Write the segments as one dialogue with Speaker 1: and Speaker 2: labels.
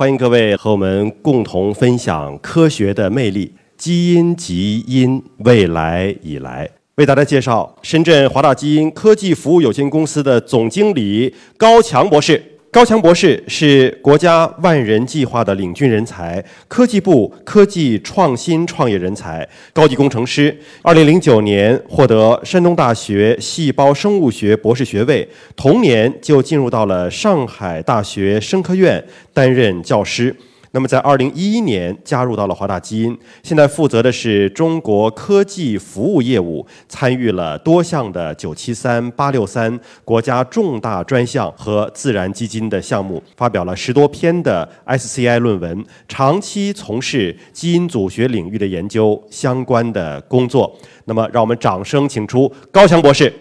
Speaker 1: 欢迎各位和我们共同分享科学的魅力。基因基因，未来已来。为大家介绍深圳华大基因科技服务有限公司的总经理高强博士。高强博士是国家万人计划的领军人才，科技部科技创新创业人才，高级工程师。二零零九年获得山东大学细胞生物学博士学位，同年就进入到了上海大学生科院担任教师。那么，在二零一一年加入到了华大基因，现在负责的是中国科技服务业务，参与了多项的九七三、八六三国家重大专项和自然基金的项目，发表了十多篇的 SCI 论文，长期从事基因组学领域的研究相关的工作。那么，让我们掌声请出高强博士。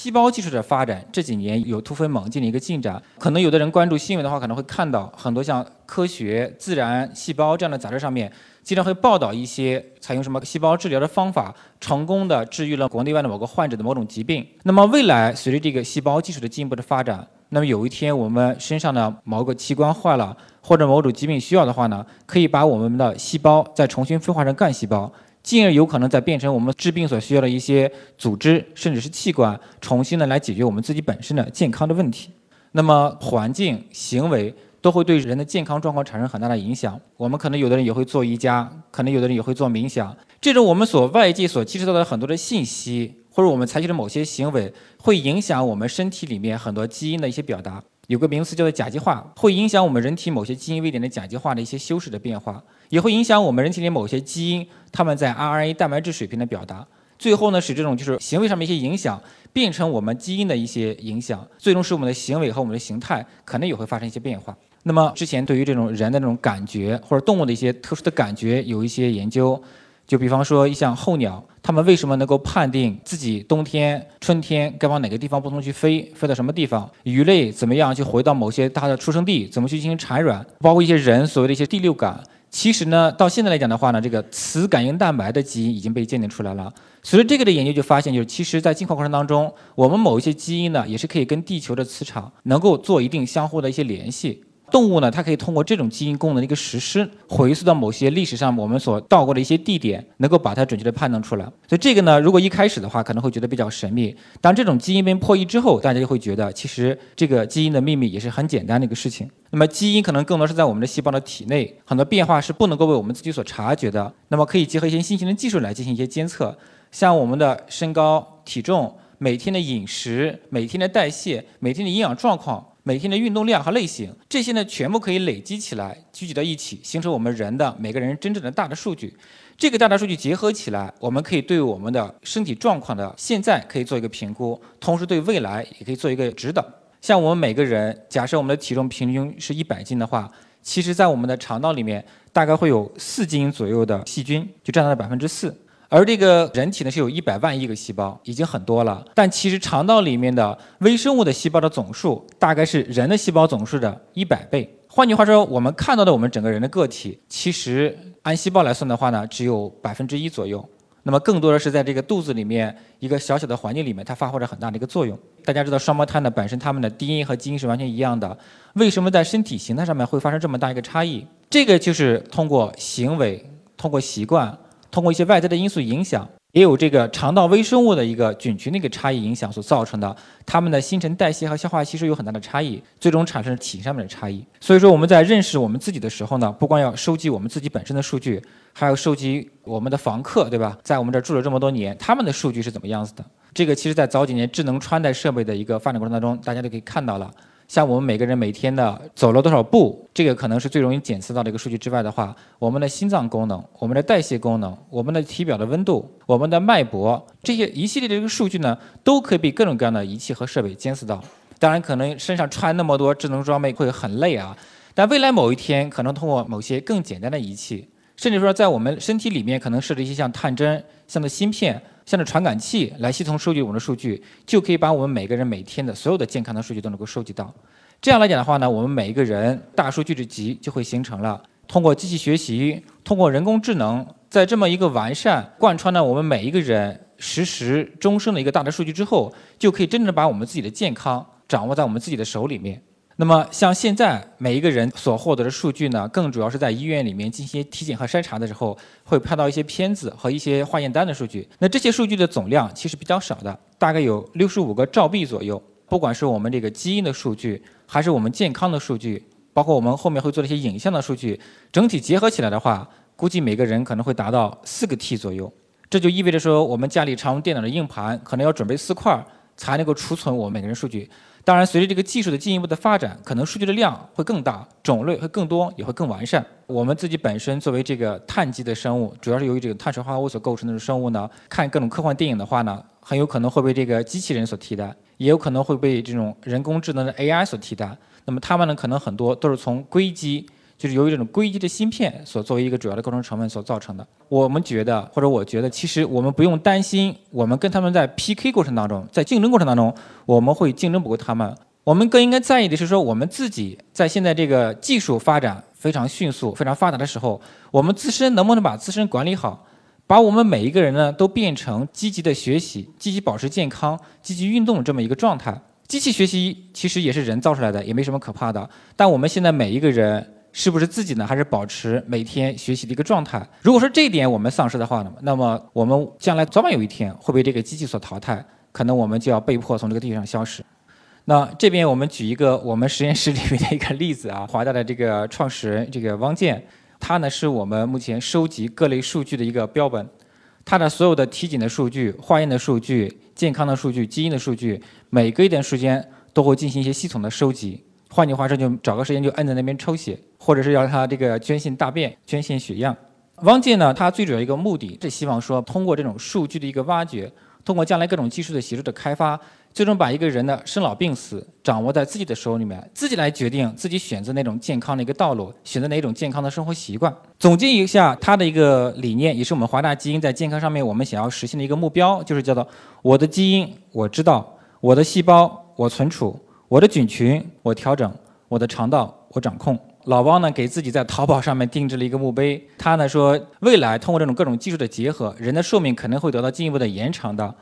Speaker 2: 细胞技术的发展这几年有突飞猛进的一个进展，可能有的人关注新闻的话，可能会看到很多像《科学》《自然》《细胞》这样的杂志上面，经常会报道一些采用什么细胞治疗的方法，成功的治愈了国内外的某个患者的某种疾病。那么未来随着这个细胞技术的进一步的发展，那么有一天我们身上的某个器官坏了，或者某种疾病需要的话呢，可以把我们的细胞再重新分化成干细胞。进而有可能再变成我们治病所需要的一些组织，甚至是器官，重新的来解决我们自己本身的健康的问题。那么环境、行为都会对人的健康状况产生很大的影响。我们可能有的人也会做瑜伽，可能有的人也会做冥想。这种我们所外界所接触到的很多的信息，或者我们采取的某些行为，会影响我们身体里面很多基因的一些表达。有个名词叫做甲基化，会影响我们人体某些基因位点的甲基化的一些修饰的变化，也会影响我们人体里某些基因它们在 RNA 蛋白质水平的表达。最后呢，使这种就是行为上面一些影响变成我们基因的一些影响，最终使我们的行为和我们的形态可能也会发生一些变化。那么之前对于这种人的那种感觉或者动物的一些特殊的感觉有一些研究。就比方说，像候鸟，它们为什么能够判定自己冬天、春天该往哪个地方不同去飞，飞到什么地方？鱼类怎么样去回到某些它的出生地？怎么去进行产卵？包括一些人所谓的一些第六感，其实呢，到现在来讲的话呢，这个磁感应蛋白的基因已经被鉴定出来了。随着这个的研究，就发现，就是其实在进化过程当中，我们某一些基因呢，也是可以跟地球的磁场能够做一定相互的一些联系。动物呢，它可以通过这种基因功能的一个实施，回溯到某些历史上我们所到过的一些地点，能够把它准确的判断出来。所以这个呢，如果一开始的话，可能会觉得比较神秘。当这种基因被破译之后，大家就会觉得，其实这个基因的秘密也是很简单的一个事情。那么基因可能更多是在我们的细胞的体内，很多变化是不能够为我们自己所察觉的。那么可以结合一些新型的技术来进行一些监测，像我们的身高、体重、每天的饮食、每天的代谢、每天的营养状况。每天的运动量和类型，这些呢全部可以累积起来，聚集到一起，形成我们人的每个人真正的大的数据。这个大的数据结合起来，我们可以对我们的身体状况的现在可以做一个评估，同时对未来也可以做一个指导。像我们每个人，假设我们的体重平均是一百斤的话，其实在我们的肠道里面大概会有四斤左右的细菌，就占到了百分之四。而这个人体呢是有一百万亿个细胞，已经很多了。但其实肠道里面的微生物的细胞的总数，大概是人的细胞总数的一百倍。换句话说，我们看到的我们整个人的个体，其实按细胞来算的话呢，只有百分之一左右。那么更多的是在这个肚子里面一个小小的环境里面，它发挥着很大的一个作用。大家知道双胞胎呢本身它们的 DNA 和基因是完全一样的，为什么在身体形态上面会发生这么大一个差异？这个就是通过行为，通过习惯。通过一些外在的因素影响，也有这个肠道微生物的一个菌群的一个差异影响所造成的，它们的新陈代谢和消化吸收有很大的差异，最终产生体型上面的差异。所以说我们在认识我们自己的时候呢，不光要收集我们自己本身的数据，还要收集我们的房客，对吧？在我们这儿住了这么多年，他们的数据是怎么样子的？这个其实在早几年智能穿戴设备的一个发展过程当中，大家都可以看到了。像我们每个人每天的走了多少步，这个可能是最容易检测到的一个数据之外的话，我们的心脏功能、我们的代谢功能、我们的体表的温度、我们的脉搏，这些一系列的这个数据呢，都可以被各种各样的仪器和设备监测到。当然，可能身上穿那么多智能装备会很累啊，但未来某一天，可能通过某些更简单的仪器，甚至说在我们身体里面可能设置一些像探针、像的芯片。像这传感器来系统收集我们的数据，就可以把我们每个人每天的所有的健康的数据都能够收集到。这样来讲的话呢，我们每一个人大数据的集就会形成了。通过机器学习，通过人工智能，在这么一个完善贯穿了我们每一个人实时终生的一个大的数据之后，就可以真正把我们自己的健康掌握在我们自己的手里面。那么像现在每一个人所获得的数据呢，更主要是在医院里面进行体检和筛查的时候，会拍到一些片子和一些化验单的数据。那这些数据的总量其实比较少的，大概有六十五个兆 B 左右。不管是我们这个基因的数据，还是我们健康的数据，包括我们后面会做的一些影像的数据，整体结合起来的话，估计每个人可能会达到四个 T 左右。这就意味着说，我们家里常用电脑的硬盘可能要准备四块儿才能够储存我们每个人数据。当然，随着这个技术的进一步的发展，可能数据的量会更大，种类会更多，也会更完善。我们自己本身作为这个碳基的生物，主要是由于这个碳水化合物所构成的生物呢，看各种科幻电影的话呢，很有可能会被这个机器人所替代，也有可能会被这种人工智能的 AI 所替代。那么它们呢，可能很多都是从硅基。就是由于这种硅基的芯片所作为一个主要的构成成分所造成的。我们觉得，或者我觉得，其实我们不用担心，我们跟他们在 PK 过程当中，在竞争过程当中，我们会竞争不过他们。我们更应该在意的是说，我们自己在现在这个技术发展非常迅速、非常发达的时候，我们自身能不能把自身管理好，把我们每一个人呢都变成积极的学习、积极保持健康、积极运动这么一个状态。机器学习其实也是人造出来的，也没什么可怕的。但我们现在每一个人。是不是自己呢？还是保持每天学习的一个状态？如果说这一点我们丧失的话呢，那么我们将来早晚有一天会被这个机器所淘汰，可能我们就要被迫从这个地球上消失。那这边我们举一个我们实验室里面的一个例子啊，华大的这个创始人这个汪建，他呢是我们目前收集各类数据的一个标本，他的所有的体检的数据、化验的数据、健康的数据、基因的数据，每隔一段时间都会进行一些系统的收集。换句话说，就找个时间就摁在那边抽血，或者是要他这个捐献大便、捐献血样。汪建呢，他最主要一个目的是希望说，通过这种数据的一个挖掘，通过将来各种技术的协助的开发，最终把一个人的生老病死掌握在自己的手里面，自己来决定自己选择那种健康的一个道路，选择哪种健康的生活习惯。总结一下他的一个理念，也是我们华大基因在健康上面我们想要实现的一个目标，就是叫做我的基因我知道，我的细胞我存储。我的菌群我调整，我的肠道我掌控。老汪呢给自己在淘宝上面定制了一个墓碑，他呢说未来通过这种各种技术的结合，人的寿命可能会得到进一步的延长的。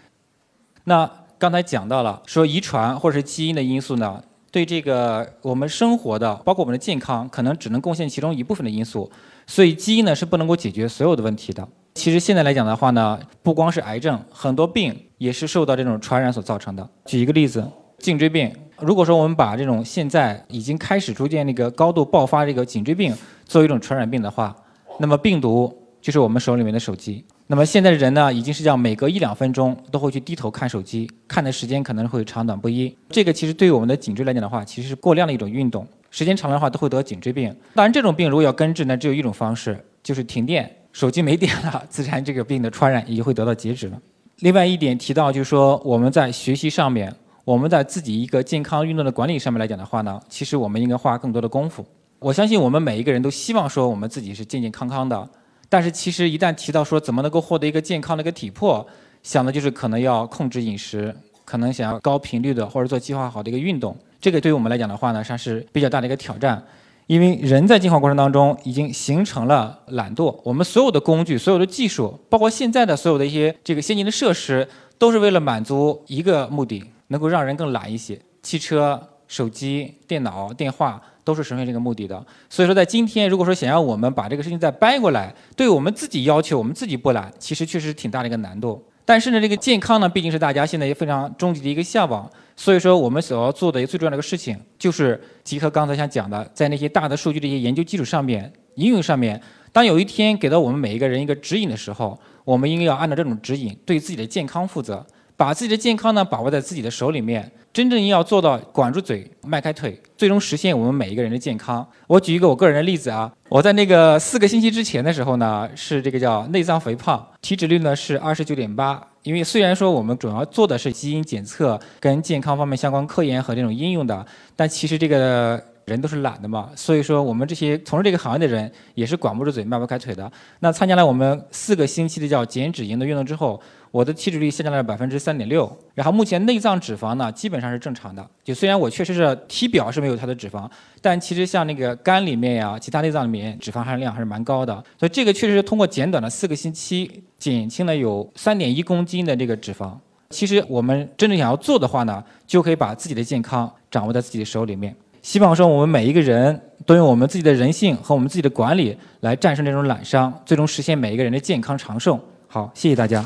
Speaker 2: 那刚才讲到了说遗传或者是基因的因素呢，对这个我们生活的包括我们的健康，可能只能贡献其中一部分的因素，所以基因呢是不能够解决所有的问题的。其实现在来讲的话呢，不光是癌症，很多病也是受到这种传染所造成的。举一个例子，颈椎病。如果说我们把这种现在已经开始逐渐那个高度爆发这个颈椎病作为一种传染病的话，那么病毒就是我们手里面的手机。那么现在的人呢，已经是这样，每隔一两分钟都会去低头看手机，看的时间可能会长短不一。这个其实对于我们的颈椎来讲的话，其实是过量的一种运动，时间长了的话都会得颈椎病。当然，这种病如果要根治呢，只有一种方式，就是停电，手机没电了，自然这个病的传染也就会得到截止了。另外一点提到就是说，我们在学习上面。我们在自己一个健康运动的管理上面来讲的话呢，其实我们应该花更多的功夫。我相信我们每一个人都希望说我们自己是健健康康的，但是其实一旦提到说怎么能够获得一个健康的一个体魄，想的就是可能要控制饮食，可能想要高频率的或者做计划好的一个运动。这个对于我们来讲的话呢，算是比较大的一个挑战，因为人在进化过程当中已经形成了懒惰。我们所有的工具、所有的技术，包括现在的所有的一些这个先进的设施，都是为了满足一个目的。能够让人更懒一些，汽车、手机、电脑、电话都是实现这个目的的。所以说，在今天，如果说想要我们把这个事情再掰过来，对我们自己要求，我们自己不懒，其实确实挺大的一个难度。但是呢，这个健康呢，毕竟是大家现在也非常终极的一个向往。所以说，我们所要做的一个最重要的一个事情，就是结合刚才想讲的，在那些大的数据的一些研究基础上面、应用上面，当有一天给到我们每一个人一个指引的时候，我们应该要按照这种指引，对自己的健康负责。把自己的健康呢把握在自己的手里面，真正要做到管住嘴、迈开腿，最终实现我们每一个人的健康。我举一个我个人的例子啊，我在那个四个星期之前的时候呢，是这个叫内脏肥胖，体脂率呢是二十九点八。因为虽然说我们主要做的是基因检测跟健康方面相关科研和这种应用的，但其实这个人都是懒的嘛，所以说我们这些从事这个行业的人也是管不住嘴、迈不开腿的。那参加了我们四个星期的叫减脂营的运动之后。我的体脂率下降了百分之三点六，然后目前内脏脂肪呢基本上是正常的。就虽然我确实是体表是没有它的脂肪，但其实像那个肝里面呀、其他内脏里面脂肪含量还是蛮高的。所以这个确实是通过简短的四个星期减轻了有三点一公斤的这个脂肪。其实我们真正想要做的话呢，就可以把自己的健康掌握在自己的手里面。希望说我们每一个人都用我们自己的人性和我们自己的管理来战胜这种懒伤，最终实现每一个人的健康长寿。好，谢谢大家。